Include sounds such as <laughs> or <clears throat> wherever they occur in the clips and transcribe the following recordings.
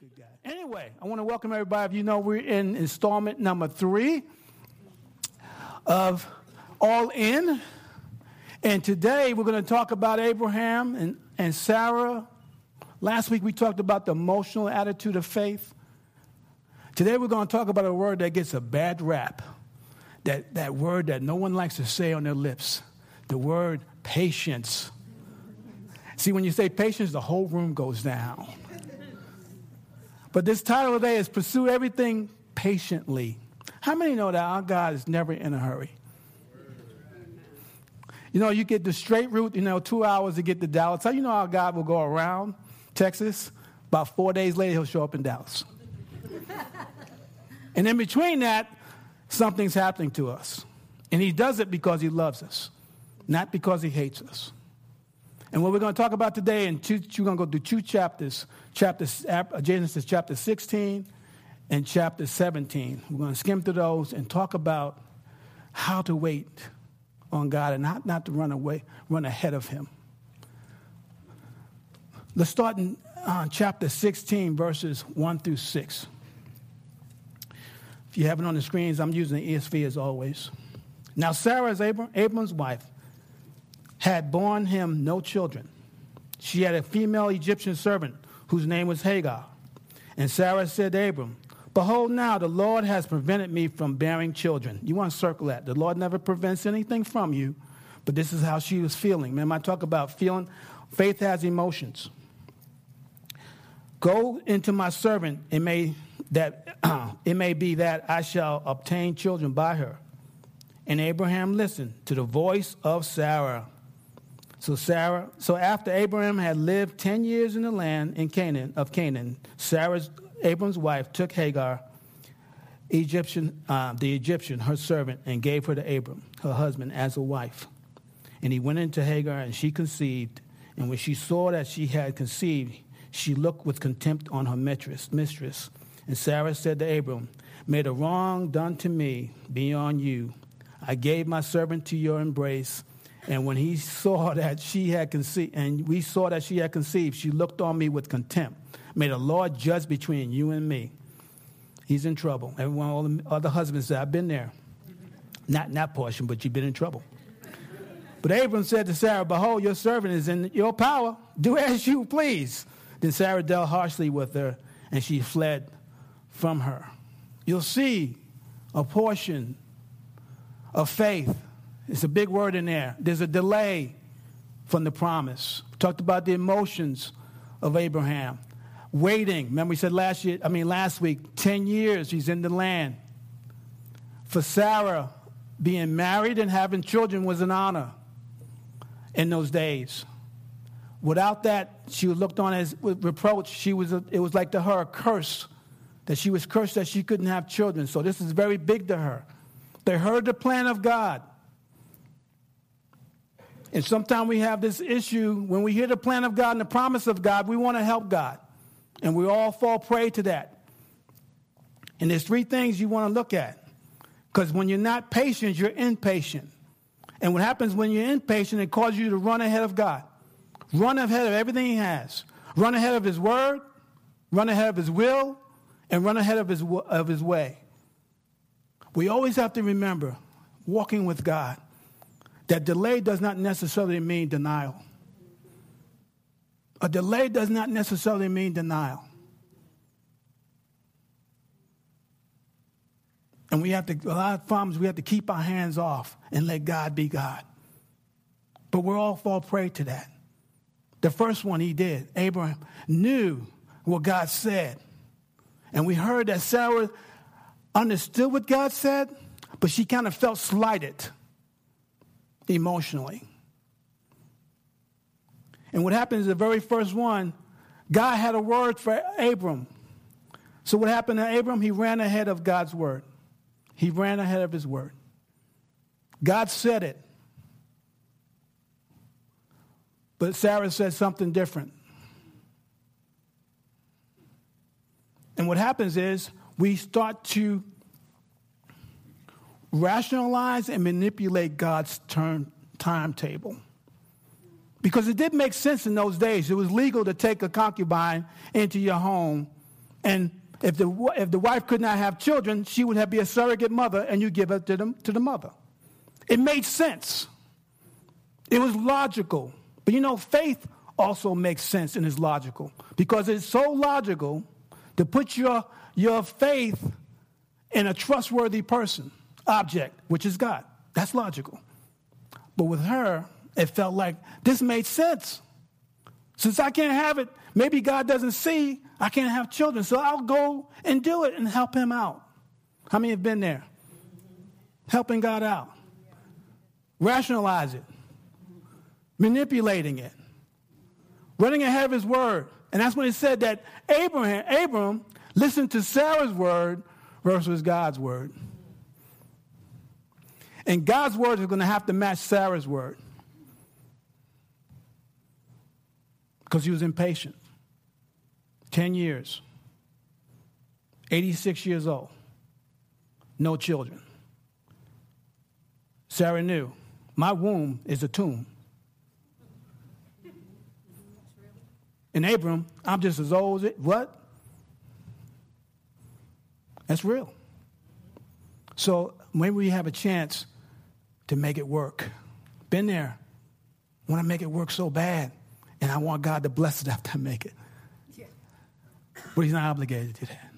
good guy. Anyway, I want to welcome everybody. If you know, we're in installment number three of All In. And today we're going to talk about Abraham and, and Sarah. Last week we talked about the emotional attitude of faith. Today we're going to talk about a word that gets a bad rap. That, that word that no one likes to say on their lips. The word patience. See, when you say patience, the whole room goes down. But this title today is Pursue Everything Patiently. How many know that our God is never in a hurry? You know, you get the straight route, you know, two hours to get to Dallas. How you know our God will go around Texas? About four days later, he'll show up in Dallas. <laughs> and in between that, something's happening to us. And he does it because he loves us, not because he hates us. And what we're going to talk about today, and two, we're going to go through two chapters, chapter, uh, Genesis chapter 16 and chapter 17. We're going to skim through those and talk about how to wait on God and not, not to run away, run ahead of Him. Let's start in uh, chapter 16, verses 1 through 6. If you have it on the screens, I'm using the ESV as always. Now, Sarah is Abram, Abram's wife had borne him no children. She had a female Egyptian servant whose name was Hagar. And Sarah said to Abram, Behold, now the Lord has prevented me from bearing children. You want to circle that. The Lord never prevents anything from you, but this is how she was feeling. Man, I talk about feeling, faith has emotions. Go into my servant, it may, that, <clears throat> it may be that I shall obtain children by her. And Abraham listened to the voice of Sarah. So Sarah, so after Abraham had lived ten years in the land in Canaan of Canaan, Sarah's Abram's wife took Hagar, Egyptian, uh, the Egyptian, her servant, and gave her to Abram, her husband, as a wife. And he went into Hagar, and she conceived. And when she saw that she had conceived, she looked with contempt on her mistress. mistress. And Sarah said to Abram, May the wrong done to me be on you. I gave my servant to your embrace and when he saw that she had conceived, and we saw that she had conceived, she looked on me with contempt. May the Lord judge between you and me. He's in trouble. Everyone, all the other husbands said, I've been there. Not in that portion, but you've been in trouble. But Abram said to Sarah, Behold, your servant is in your power. Do as you please. Then Sarah dealt harshly with her, and she fled from her. You'll see a portion of faith it's a big word in there. There's a delay from the promise. We talked about the emotions of Abraham. Waiting. Remember we said last year, I mean last week, 10 years he's in the land. For Sarah, being married and having children was an honor in those days. Without that, she was looked on as reproach. She was it was like to her a curse that she was cursed that she couldn't have children. So this is very big to her. They heard the plan of God. And sometimes we have this issue when we hear the plan of God and the promise of God, we want to help God. And we all fall prey to that. And there's three things you want to look at. Because when you're not patient, you're impatient. And what happens when you're impatient, it causes you to run ahead of God. Run ahead of everything He has. Run ahead of His word, run ahead of His will, and run ahead of His, of his way. We always have to remember walking with God that delay does not necessarily mean denial. A delay does not necessarily mean denial. And we have to, a lot of times, we have to keep our hands off and let God be God. But we all fall prey to that. The first one he did, Abraham, knew what God said. And we heard that Sarah understood what God said, but she kind of felt slighted emotionally. And what happens, is the very first one, God had a word for Abram. So what happened to Abram? He ran ahead of God's word. He ran ahead of his word. God said it. But Sarah said something different. And what happens is we start to rationalize and manipulate God's turn, timetable. Because it did make sense in those days. It was legal to take a concubine into your home And if the, if the wife could not have children, she would have be a surrogate mother and you give it to, them, to the mother. It made sense. It was logical. But you know, faith also makes sense and is logical because it's so logical to put your, your faith in a trustworthy person, object, which is God. That's logical. But with her, it felt like this made sense. Since I can't have it, maybe God doesn't see I can't have children, so I'll go and do it and help him out. How many have been there? Helping God out. Rationalize it. Manipulating it. Running ahead of his word. And that's when he said that Abraham, Abram listened to Sarah's word versus God's word. And God's word is going to have to match Sarah's word. Because he was impatient. 10 years. 86 years old. No children. Sarah knew my womb is a tomb. And Abram, I'm just as old as it. What? That's real. So when we have a chance to make it work. Been there. Want to make it work so bad. And I want God to bless it after I make it. But he's not obligated to that.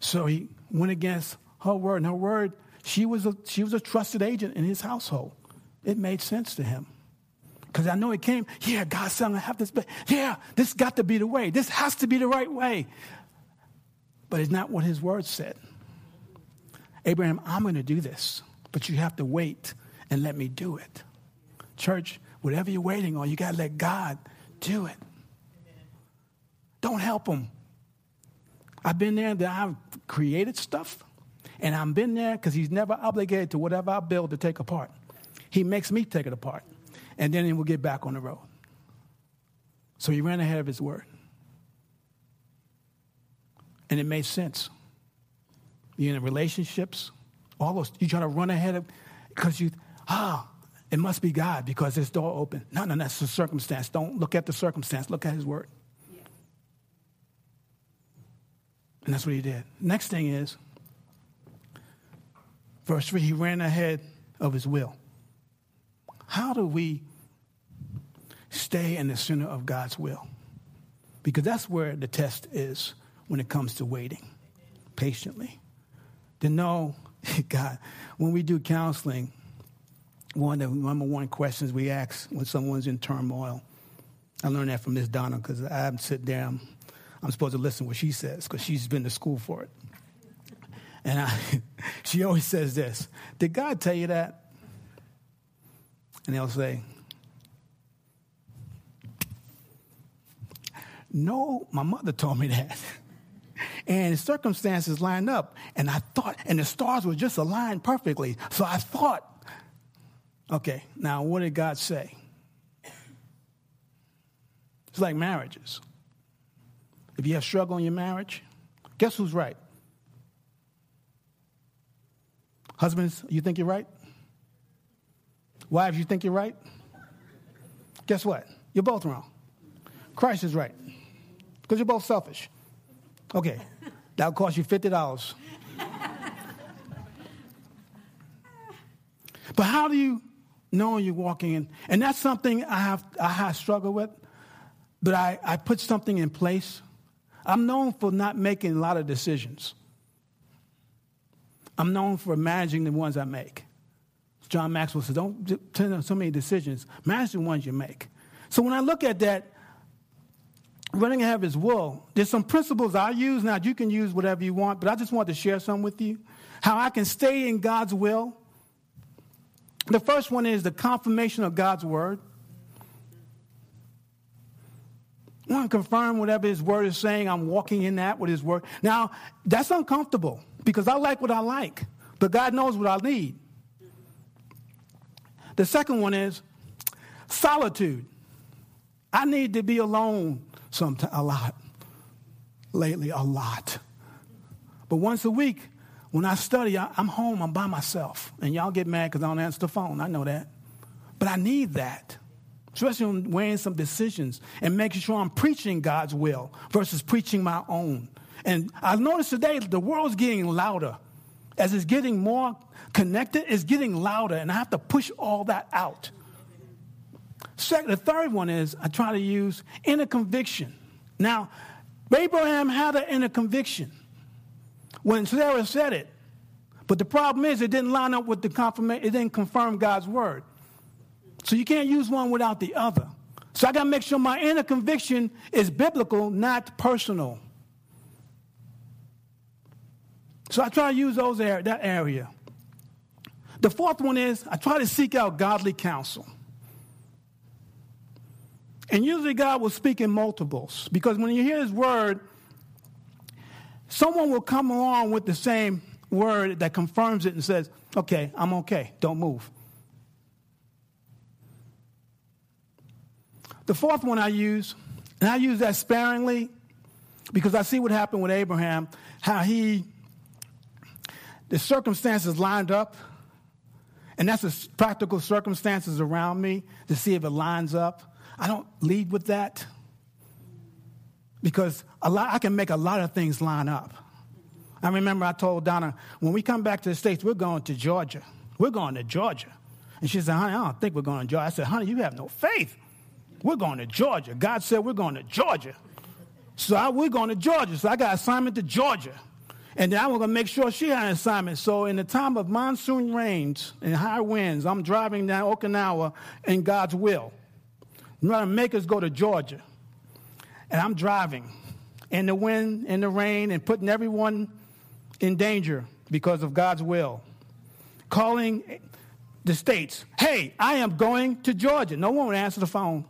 So he went against her word. And her word, she was a, she was a trusted agent in his household. It made sense to him. Because I know it came, yeah, God said I'm going to have this. But yeah, this got to be the way. This has to be the right way. But it's not what his word said. Abraham, I'm going to do this, but you have to wait and let me do it. Church, whatever you're waiting on, you got to let God do it. Don't help him. I've been there that I've created stuff, and I've been there because he's never obligated to whatever I build to take apart. He makes me take it apart, and then he will get back on the road. So he ran ahead of his word. And it made sense. You're in relationships, all those, you try to run ahead of, because you, ah, it must be God because this door open. No, no, that's the circumstance. Don't look at the circumstance, look at his word. Yeah. And that's what he did. Next thing is, verse 3, he ran ahead of his will. How do we stay in the center of God's will? Because that's where the test is when it comes to waiting patiently. To know, <laughs> God, when we do counseling, one of the number one questions we ask when someone's in turmoil. I learned that from Miss Donna because I'm sitting there, I'm, I'm, supposed to listen to what she says because she's been to school for it. And I, <laughs> she always says this Did God tell you that? And they'll say, No, my mother told me that. <laughs> and circumstances lined up. And I thought, and the stars were just aligned perfectly. So I thought, okay, now what did God say? It's like marriages. If you have struggle in your marriage, guess who's right? Husbands, you think you're right? Wives, you think you're right? Guess what? You're both wrong. Christ is right because you're both selfish. Okay, that'll cost you $50. but how do you know you're walking in? And that's something I have, I have struggled with, but I, I put something in place. I'm known for not making a lot of decisions. I'm known for managing the ones I make. John Maxwell says, don't turn on so many decisions, manage the ones you make. So when I look at that, running ahead of his will. There's some principles I use now. You can use whatever you want, but I just want to share some with you. How I can stay in God's will. The first one is the confirmation of God's word. I want to confirm whatever his word is saying. I'm walking in that with his word. Now, that's uncomfortable because I like what I like, but God knows what I need. The second one is solitude. I need to be alone sometimes a lot. Lately, a lot. But once a week, when I study, I, am home, I'm by myself. And y'all get mad because I don't answer the phone. I know that. But I need that. especially when weighing some decisions and making sure I'm preaching God's will versus preaching my own. And I've noticed today the world's getting louder. As it's getting more connected, it's getting louder, and I have to push all that out. Second, the third one is I try to use inner conviction. Now, Abraham had an inner conviction when Sarah said it. But the problem is it didn't line up with the confirmation, it didn't confirm God's word. So you can't use one without the other. So I got to make sure my inner conviction is biblical, not personal. So I try to use those that area. The fourth one is I try to seek out godly counsel. And usually God will speak in multiples because when you hear his word, someone will come along with the same word that confirms it and says, okay, I'm okay, don't move. The fourth one I use, and I use that sparingly because I see what happened with Abraham, how he, the circumstances lined up, and that's the practical circumstances around me to see if it lines up. I don't lead with that because a lot, I can make a lot of things line up. I remember I told Donna, when we come back to the States, we're going to Georgia. We're going to Georgia. And she said, honey, I don't think we're going to Georgia. I said, honey, you have no faith. We're going to Georgia. God said we're going to Georgia. So I, we're going to Georgia. So I got assignment to Georgia. And then I was going to make sure she had an assignment. So in the time of monsoon rains and high winds, I'm driving down Okinawa in God's will. I'm going to make us go to Georgia. And I'm driving in the wind, in the rain, and putting everyone in danger because of God's will. Calling the states, hey, I am going to Georgia. No one would answer the phone.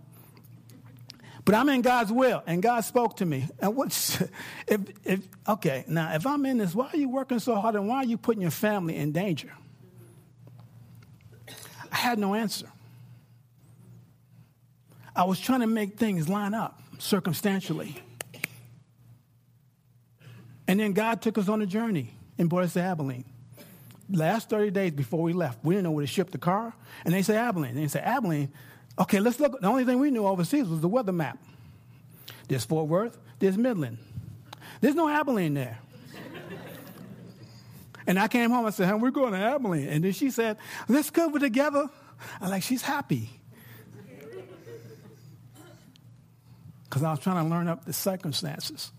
But I'm in God's will, and God spoke to me. And what's <laughs> if if okay, now if I'm in this, why are you working so hard and why are you putting your family in danger? I had no answer. I was trying to make things line up circumstantially. And then God took us on a journey and brought us to Abilene. Last 30 days before we left, we didn't know where to ship the car. And they say Abilene. And they say, Abilene, okay, let's look. The only thing we knew overseas was the weather map. There's Fort Worth, there's Midland. There's no Abilene there. and I came home and said, hey, we're going to Abilene. And then she said, let's go together. I'm like, she's happy. Because I was trying to learn up the circumstances.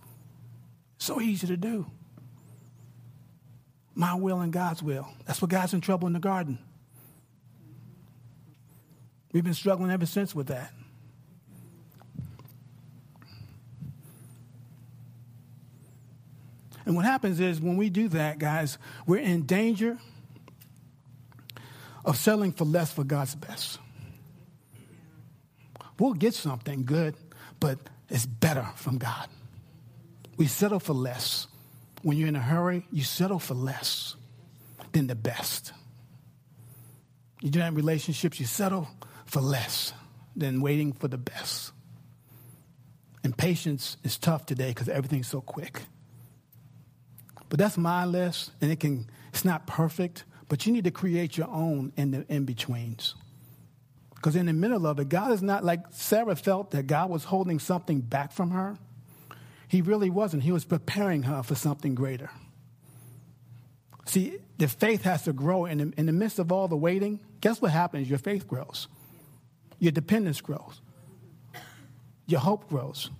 So easy to do. My will and God's will. That's what God's in trouble in the garden. We've been struggling ever since with that. And what happens is when we do that, guys, we're in danger of settling for less for God's best. We'll get something good, but it's better from God. We settle for less. When you're in a hurry, you settle for less than the best. You do that in relationships, you settle for less than waiting for the best. And patience is tough today because everything's so quick. But that's my list, and it can it's not perfect, but you need to create your own in the in-betweens. Because in the middle of it, God is not like Sarah felt that God was holding something back from her. He really wasn't. He was preparing her for something greater. See, the faith has to grow in the, in the midst of all the waiting. Guess what happens? Your faith grows, your dependence grows, your hope grows.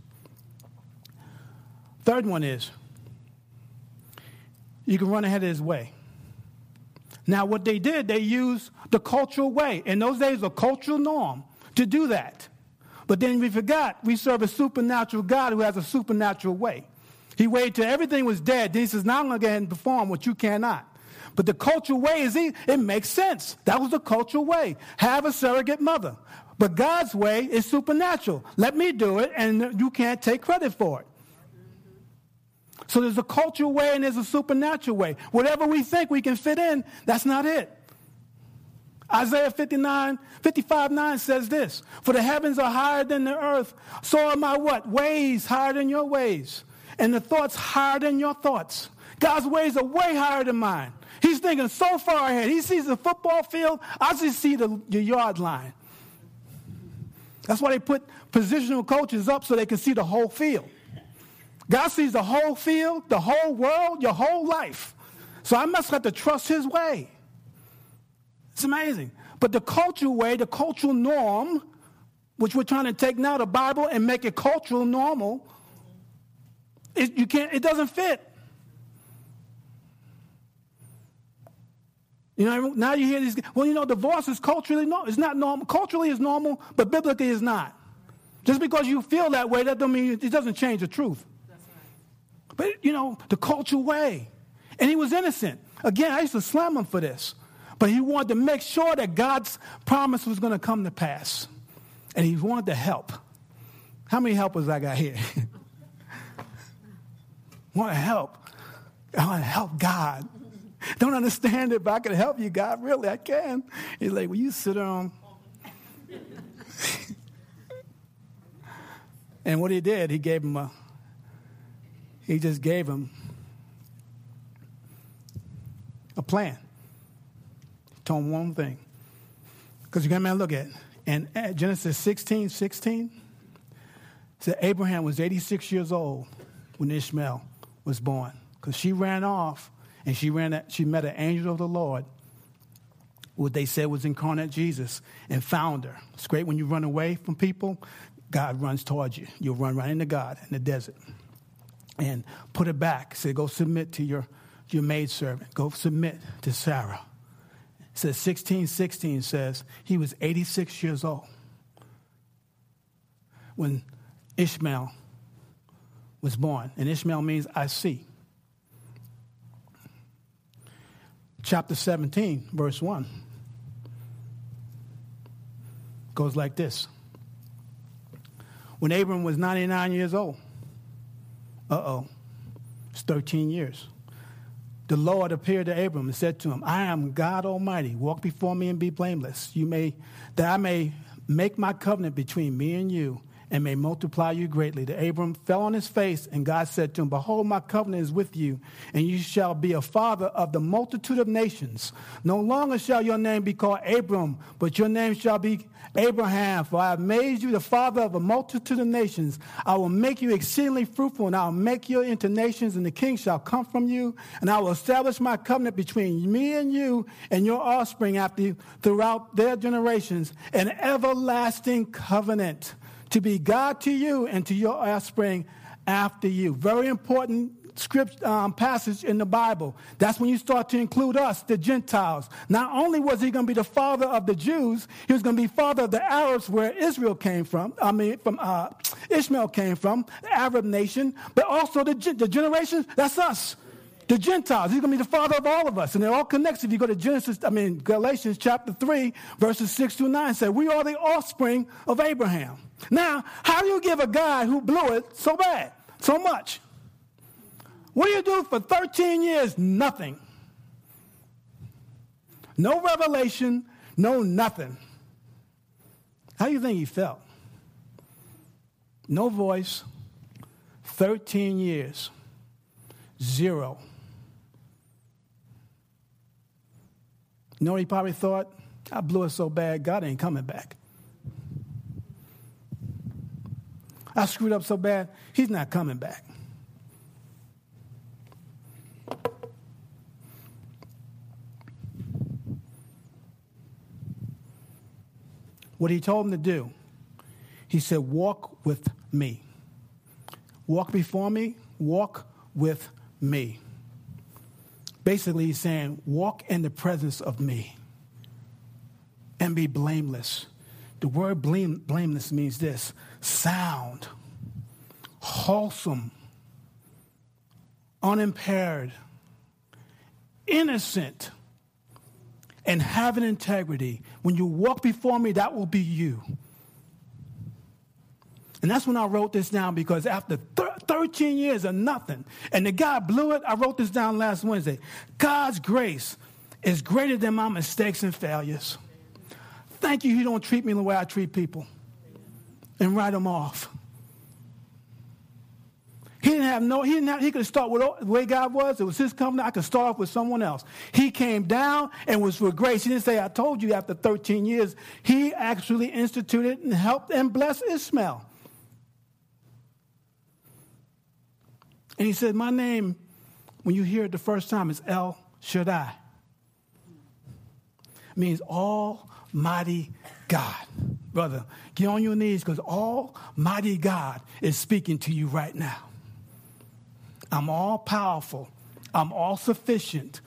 Third one is you can run ahead of his way. Now, what they did, they used the cultural way. In those days, a cultural norm to do that. But then we forgot we serve a supernatural God who has a supernatural way. He waited till everything was dead. Then he says, Now I'm going to go ahead and perform what you cannot. But the cultural way is, it makes sense. That was the cultural way. Have a surrogate mother. But God's way is supernatural. Let me do it, and you can't take credit for it. So there's a cultural way and there's a supernatural way. Whatever we think we can fit in, that's not it. Isaiah 59, 55, 9 says this For the heavens are higher than the earth, so are my what? Ways higher than your ways, and the thoughts higher than your thoughts. God's ways are way higher than mine. He's thinking so far ahead. He sees the football field, I just see the, the yard line. That's why they put positional coaches up so they can see the whole field. God sees the whole field, the whole world, your whole life. So I must have to trust his way. It's amazing. But the cultural way, the cultural norm, which we're trying to take now the Bible and make it cultural normal, it, you can't, it doesn't fit. You know, now you hear these. Well, you know, divorce is culturally no, it's not normal. Culturally is normal, but biblically is not. Just because you feel that way, that doesn't mean it doesn't change the truth. But you know, the cultural way, and he was innocent. Again, I used to slam him for this, but he wanted to make sure that God's promise was going to come to pass, and he wanted to help. How many helpers I got here? <laughs> want to help. I want to help God. Don't understand it, but I can help you, God. Really, I can. He's like, Will you sit down? <laughs> and what he did, he gave him a, he just gave him a plan. Told him one thing. Because you got to man look at, and Genesis 16, 16, said Abraham was 86 years old when Ishmael was born. Because she ran off and she ran. She met an angel of the Lord, what they said was incarnate Jesus, and found her. It's great when you run away from people. God runs towards you. You'll run right into God in the desert, and put it back. Say, go submit to your your maidservant. Go submit to Sarah. It says 1616 says he was 86 years old when Ishmael was born. And Ishmael means I see. chapter 17, verse 1 goes like this When Abram was 99 years old, uh oh, it's 13 years. The Lord appeared to Abram and said to him, I am God Almighty. Walk before me and be blameless. You may, that I may make my covenant between me and you and may multiply you greatly. The Abram fell on his face, and God said to him, Behold, my covenant is with you, and you shall be a father of the multitude of nations. No longer shall your name be called Abram, but your name shall be Abraham, for I have made you the father of a multitude of nations. I will make you exceedingly fruitful, and I will make you into nations, and the king shall come from you, and I will establish my covenant between me and you and your offspring after you throughout their generations, an everlasting covenant to be God to you and to your offspring after you. Very important script um, passage in the Bible. That's when you start to include us, the Gentiles. Not only was he going to be the father of the Jews, he was going to be father of the Arabs, where Israel came from. I mean, from uh, Ishmael came from, the Arab nation, but also the, the generations. That's us. The Gentiles, he's going to be the father of all of us. And they're all connected. If you go to Genesis, I mean, Galatians chapter 3, verses 6 through 9 say, We are the offspring of Abraham. Now, how do you give a guy who blew it so bad, so much? What do you do for 13 years? Nothing. No revelation, no nothing. How do you think he felt? No voice, 13 years, zero. You know what he probably thought? I blew it so bad, God ain't coming back. I screwed up so bad, he's not coming back. What he told him to do, he said, Walk with me. Walk before me, walk with me. Basically, he's saying, Walk in the presence of me and be blameless. The word blame, blameless means this sound, wholesome, unimpaired, innocent, and having integrity. When you walk before me, that will be you. And that's when I wrote this down because after thir- 13 years of nothing, and the guy blew it, I wrote this down last Wednesday. God's grace is greater than my mistakes and failures. Thank you, He don't treat me the way I treat people and write them off. He didn't have no, he didn't have, he could start with the way God was. It was his company. I could start off with someone else. He came down and was with grace. He didn't say, I told you after 13 years. He actually instituted and helped and blessed Ishmael. And he said, My name, when you hear it the first time, is El Shaddai. Means Almighty God. Brother, get on your knees because Almighty God is speaking to you right now. I'm all powerful. I'm all sufficient.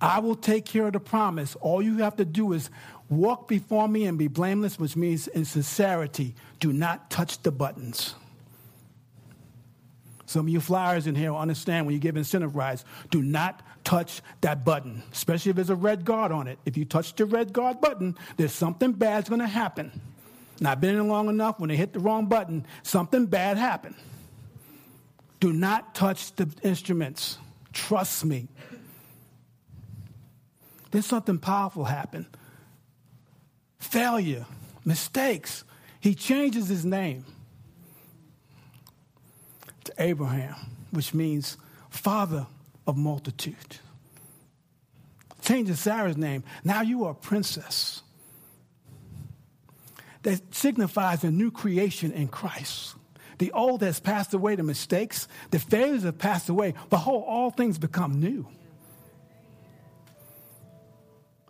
I will take care of the promise. All you have to do is walk before me and be blameless, which means in sincerity, do not touch the buttons. Some of you flyers in here understand when you give incentive rides, do not touch that button, especially if there's a red guard on it. If you touch the red guard button, there's something bad's going to happen. I've been in long enough, when they hit the wrong button, something bad happened. Do not touch the instruments. Trust me. Then something powerful happened. Failure, mistakes. He changes his name to Abraham, which means father of multitude. Changes Sarah's name. Now you are a princess that signifies a new creation in Christ. The old has passed away, the mistakes, the failures have passed away. Behold, all things become new.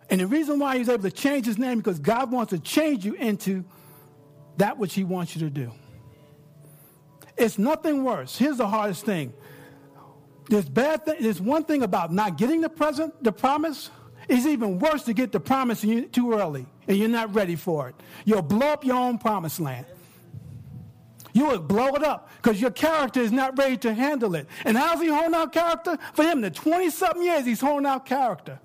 And the reason why he's able to change his name because God wants to change you into that which he wants you to do. It's nothing worse. Here's the hardest thing. There's bad there's one thing about not getting the present, the promise. It's even worse to get the promise too early and you're not ready for it. You'll blow up your own promised land. You will blow it up because your character is not ready to handle it. And how's he holding out character? For him, the 20 something years, he's holding out character.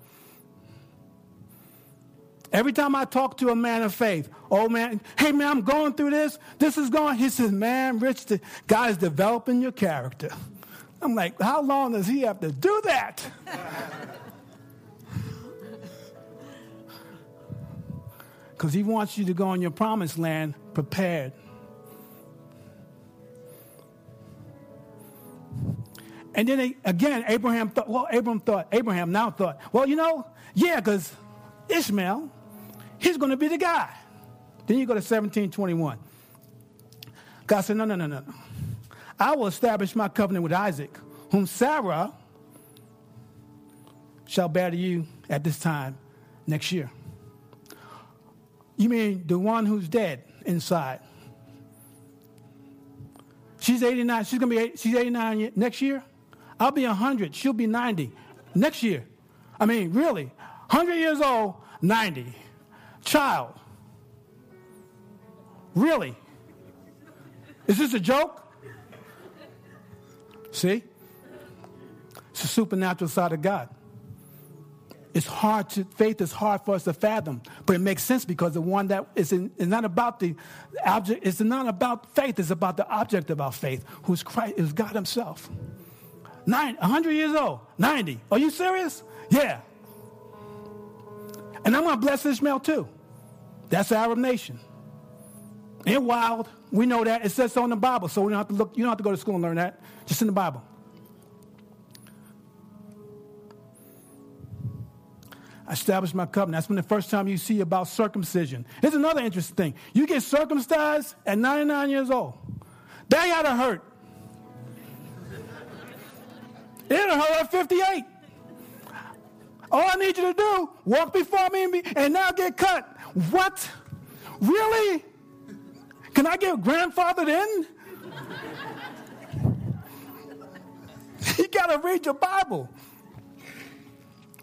Every time I talk to a man of faith, oh man, hey man, I'm going through this. This is going. He says, man, Rich, God is developing your character. I'm like, how long does he have to do that? <laughs> Because he wants you to go in your promised land prepared. And then again, Abraham thought, well, Abraham thought, Abraham now thought, well, you know, yeah, because Ishmael, he's going to be the guy. Then you go to 1721. God said, no, no, no, no. I will establish my covenant with Isaac, whom Sarah shall bear to you at this time next year. You mean the one who's dead inside? She's 89. She's to be she's 89 next year. I'll be 100. She'll be 90 next year. I mean, really. 100 years old, 90. Child. Really? Is this a joke? See? It's the supernatural side of God. It's hard to, faith is hard for us to fathom, but it makes sense because the one that is, in, is not about the object, it's not about faith, it's about the object of our faith, who's Christ, is God Himself. Nine, 100 years old, 90. Are you serious? Yeah. And I'm going to bless Ishmael too. That's the Arab nation. Ain't wild. We know that. It says so in the Bible, so we don't have to look, you don't have to go to school and learn that. Just in the Bible. I established my covenant. That's when the first time you see about circumcision. Here's another interesting thing. You get circumcised at 99 years old. That gotta hurt. It'll hurt at 58. All I need you to do, walk before me and, be, and now get cut. What? Really? Can I get grandfathered in? <laughs> you gotta read your Bible.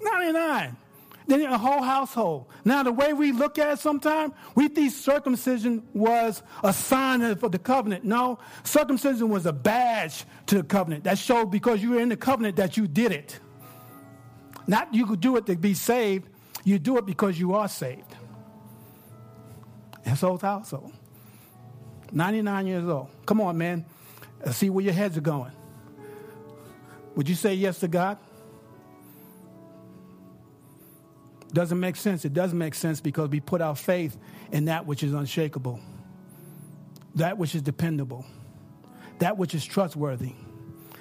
99 then a whole household. Now, the way we look at it sometimes, we think circumcision was a sign of the covenant. No, circumcision was a badge to the covenant. That showed because you were in the covenant that you did it. Not you could do it to be saved, you do it because you are saved. His whole household. 99 years old. Come on, man. Let's see where your heads are going. Would you say yes to God? Doesn't make sense. It doesn't make sense because we put our faith in that which is unshakable, that which is dependable, that which is trustworthy.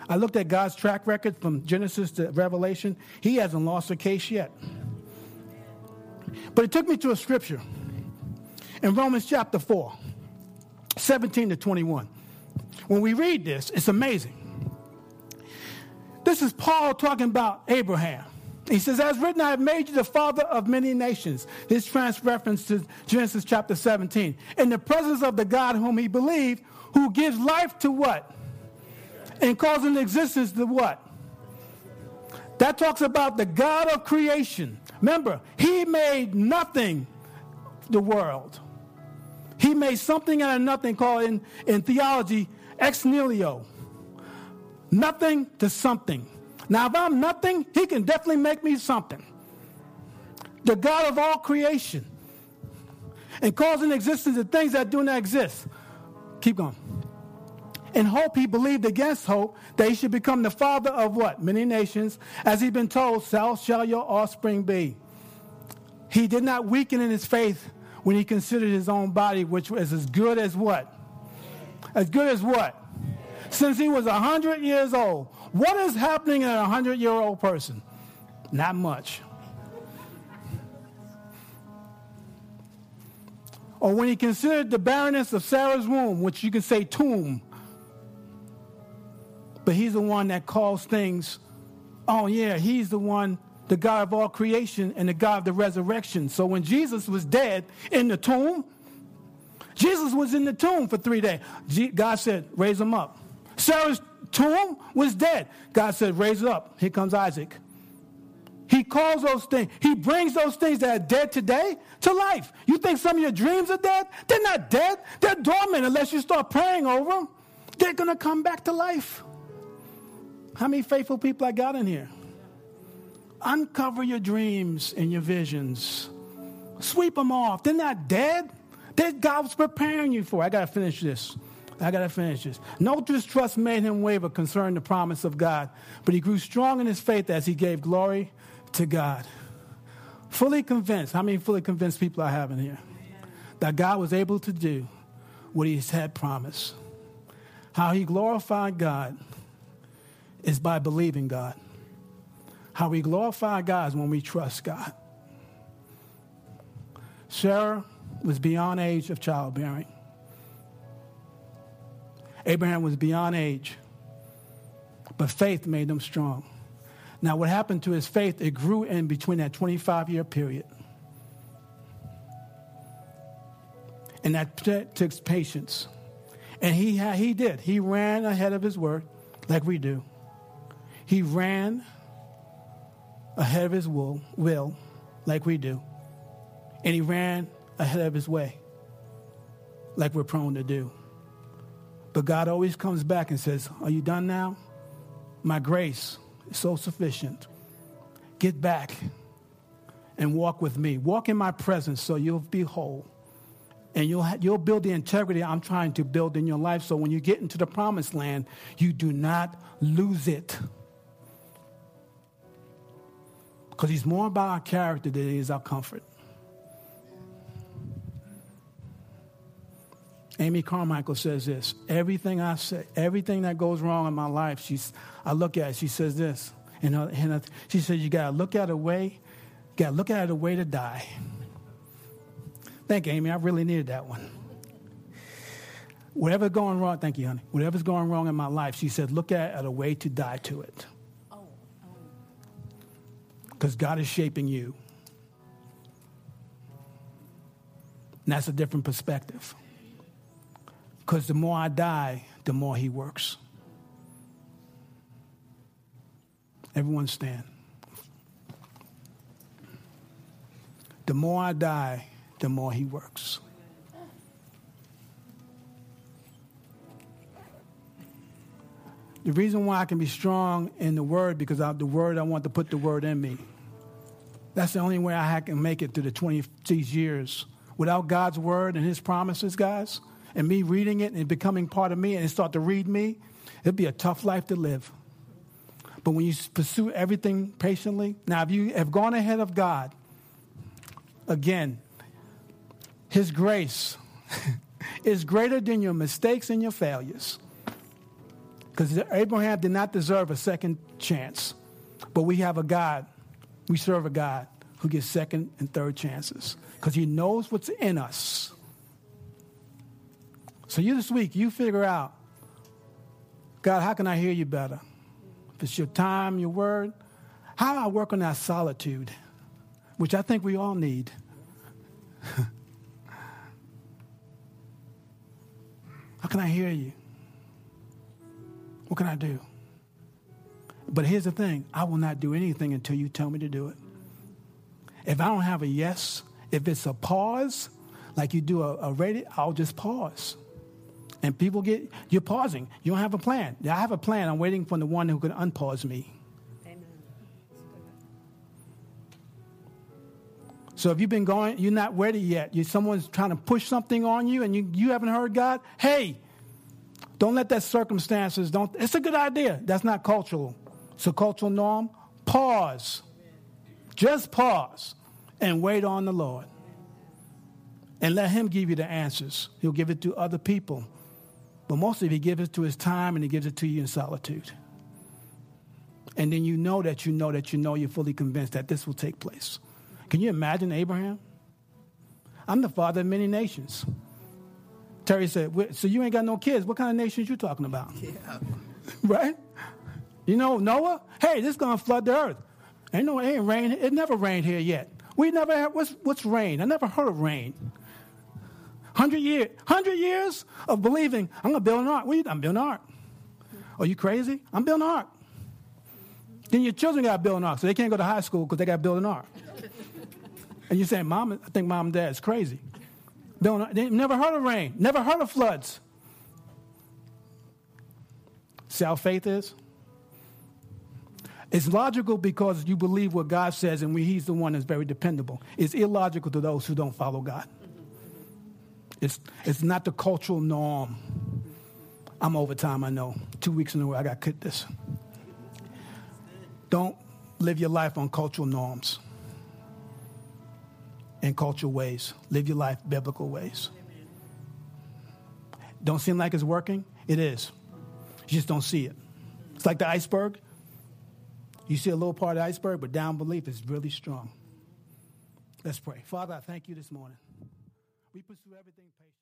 I looked at God's track record from Genesis to Revelation. He hasn't lost a case yet. But it took me to a scripture in Romans chapter 4, 17 to 21. When we read this, it's amazing. This is Paul talking about Abraham. He says, As written, I have made you the father of many nations. This trans reference to Genesis chapter 17. In the presence of the God whom he believed, who gives life to what? And calls into existence the what? That talks about the God of creation. Remember, he made nothing the world. He made something out of nothing called in, in theology ex nihilo. Nothing to something. Now, if I'm nothing, he can definitely make me something. The God of all creation. And causing existence of things that do not exist. Keep going. In hope, he believed against hope that he should become the father of what? Many nations. As he'd been told, so shall your offspring be. He did not weaken in his faith when he considered his own body, which was as good as what? As good as what? Since he was 100 years old. What is happening in a 100 year old person? Not much. Or when he considered the barrenness of Sarah's womb, which you can say tomb, but he's the one that calls things, oh, yeah, he's the one, the God of all creation and the God of the resurrection. So when Jesus was dead in the tomb, Jesus was in the tomb for three days. God said, raise him up. Sarah's tomb was dead. God said, raise it up. Here comes Isaac. He calls those things, he brings those things that are dead today to life. You think some of your dreams are dead? They're not dead. They're dormant unless you start praying over them. They're going to come back to life. How many faithful people I got in here? Uncover your dreams and your visions. Sweep them off. They're not dead. They're God's preparing you for. I got to finish this. I got to finish this. No distrust made him waver concerning the promise of God, but he grew strong in his faith as he gave glory to God. Fully convinced. How many fully convinced people I have in here? That God was able to do what he had promised. How he glorified God is by believing God. How we glorify God is when we trust God. Sarah was beyond age of childbearing. Abraham was beyond age, but faith made him strong. Now, what happened to his faith, it grew in between that 25 year period. And that took patience. And he, he did. He ran ahead of his word, like we do. He ran ahead of his will, will, like we do. And he ran ahead of his way, like we're prone to do. But God always comes back and says, Are you done now? My grace is so sufficient. Get back and walk with me. Walk in my presence so you'll be whole. And you'll, you'll build the integrity I'm trying to build in your life so when you get into the promised land, you do not lose it. Because he's more about our character than he is our comfort. Amy Carmichael says this everything I say, everything that goes wrong in my life, she's, I look at it, she says this. And, and she says, You got to look at a way, got to look at a way to die. Thank you, Amy. I really needed that one. Whatever's going wrong, thank you, honey. Whatever's going wrong in my life, she said, look at, at a way to die to it because God is shaping you. And that's a different perspective. Because the more I die, the more He works. Everyone stand. The more I die, the more He works. The reason why I can be strong in the word because I, the word I want to put the word in me. That's the only way I can make it through the 20 these years. Without God's word and his promises, guys, and me reading it and becoming part of me and start to read me, it'd be a tough life to live. But when you pursue everything patiently, now if you have gone ahead of God, again, his grace <laughs> is greater than your mistakes and your failures. Because Abraham did not deserve a second chance. But we have a God, we serve a God who gives second and third chances because he knows what's in us. So you this week, you figure out, God, how can I hear you better? If it's your time, your word, how do I work on that solitude, which I think we all need? <laughs> how can I hear you? What can I do? But here's the thing I will not do anything until you tell me to do it. If I don't have a yes, if it's a pause, like you do a, a rated, I'll just pause. And people get, you're pausing. You don't have a plan. I have a plan. I'm waiting for the one who can unpause me. Amen. So if you've been going, you're not ready yet. You, someone's trying to push something on you and you, you haven't heard God, hey, don't let that circumstances, don't, it's a good idea. That's not cultural. It's a cultural norm. Pause. Just pause and wait on the Lord. And let Him give you the answers. He'll give it to other people. But mostly, He gives it to His time and He gives it to you in solitude. And then you know that you know that you know you're fully convinced that this will take place. Can you imagine Abraham? I'm the father of many nations. Terry said, So you ain't got no kids. What kind of nations you talking about? Yeah. <laughs> right? You know, Noah, hey, this is going to flood the earth. Ain't no, it ain't rain. It never rained here yet. We never had, what's, what's rain? I never heard of rain. Hundred years, hundred years of believing, I'm going to build an ark. What you, I'm building an ark. Are you crazy? I'm building an ark. Then your children got to build an ark, so they can't go to high school because they got to build an ark. and you're saying, Mom, I think mom and dad is crazy. Building, they never heard of rain, never heard of floods. See how faith is? It's logical because you believe what God says and He's the one that's very dependable. It's illogical to those who don't follow God. It's, it's not the cultural norm. I'm over time, I know. Two weeks in a row, I got cut this. Don't live your life on cultural norms and cultural ways. Live your life biblical ways. Don't seem like it's working? It is. You just don't see it. It's like the iceberg. You see a little part of the iceberg, but down beneath is really strong. Let's pray. Father, I thank you this morning. We pursue everything patiently.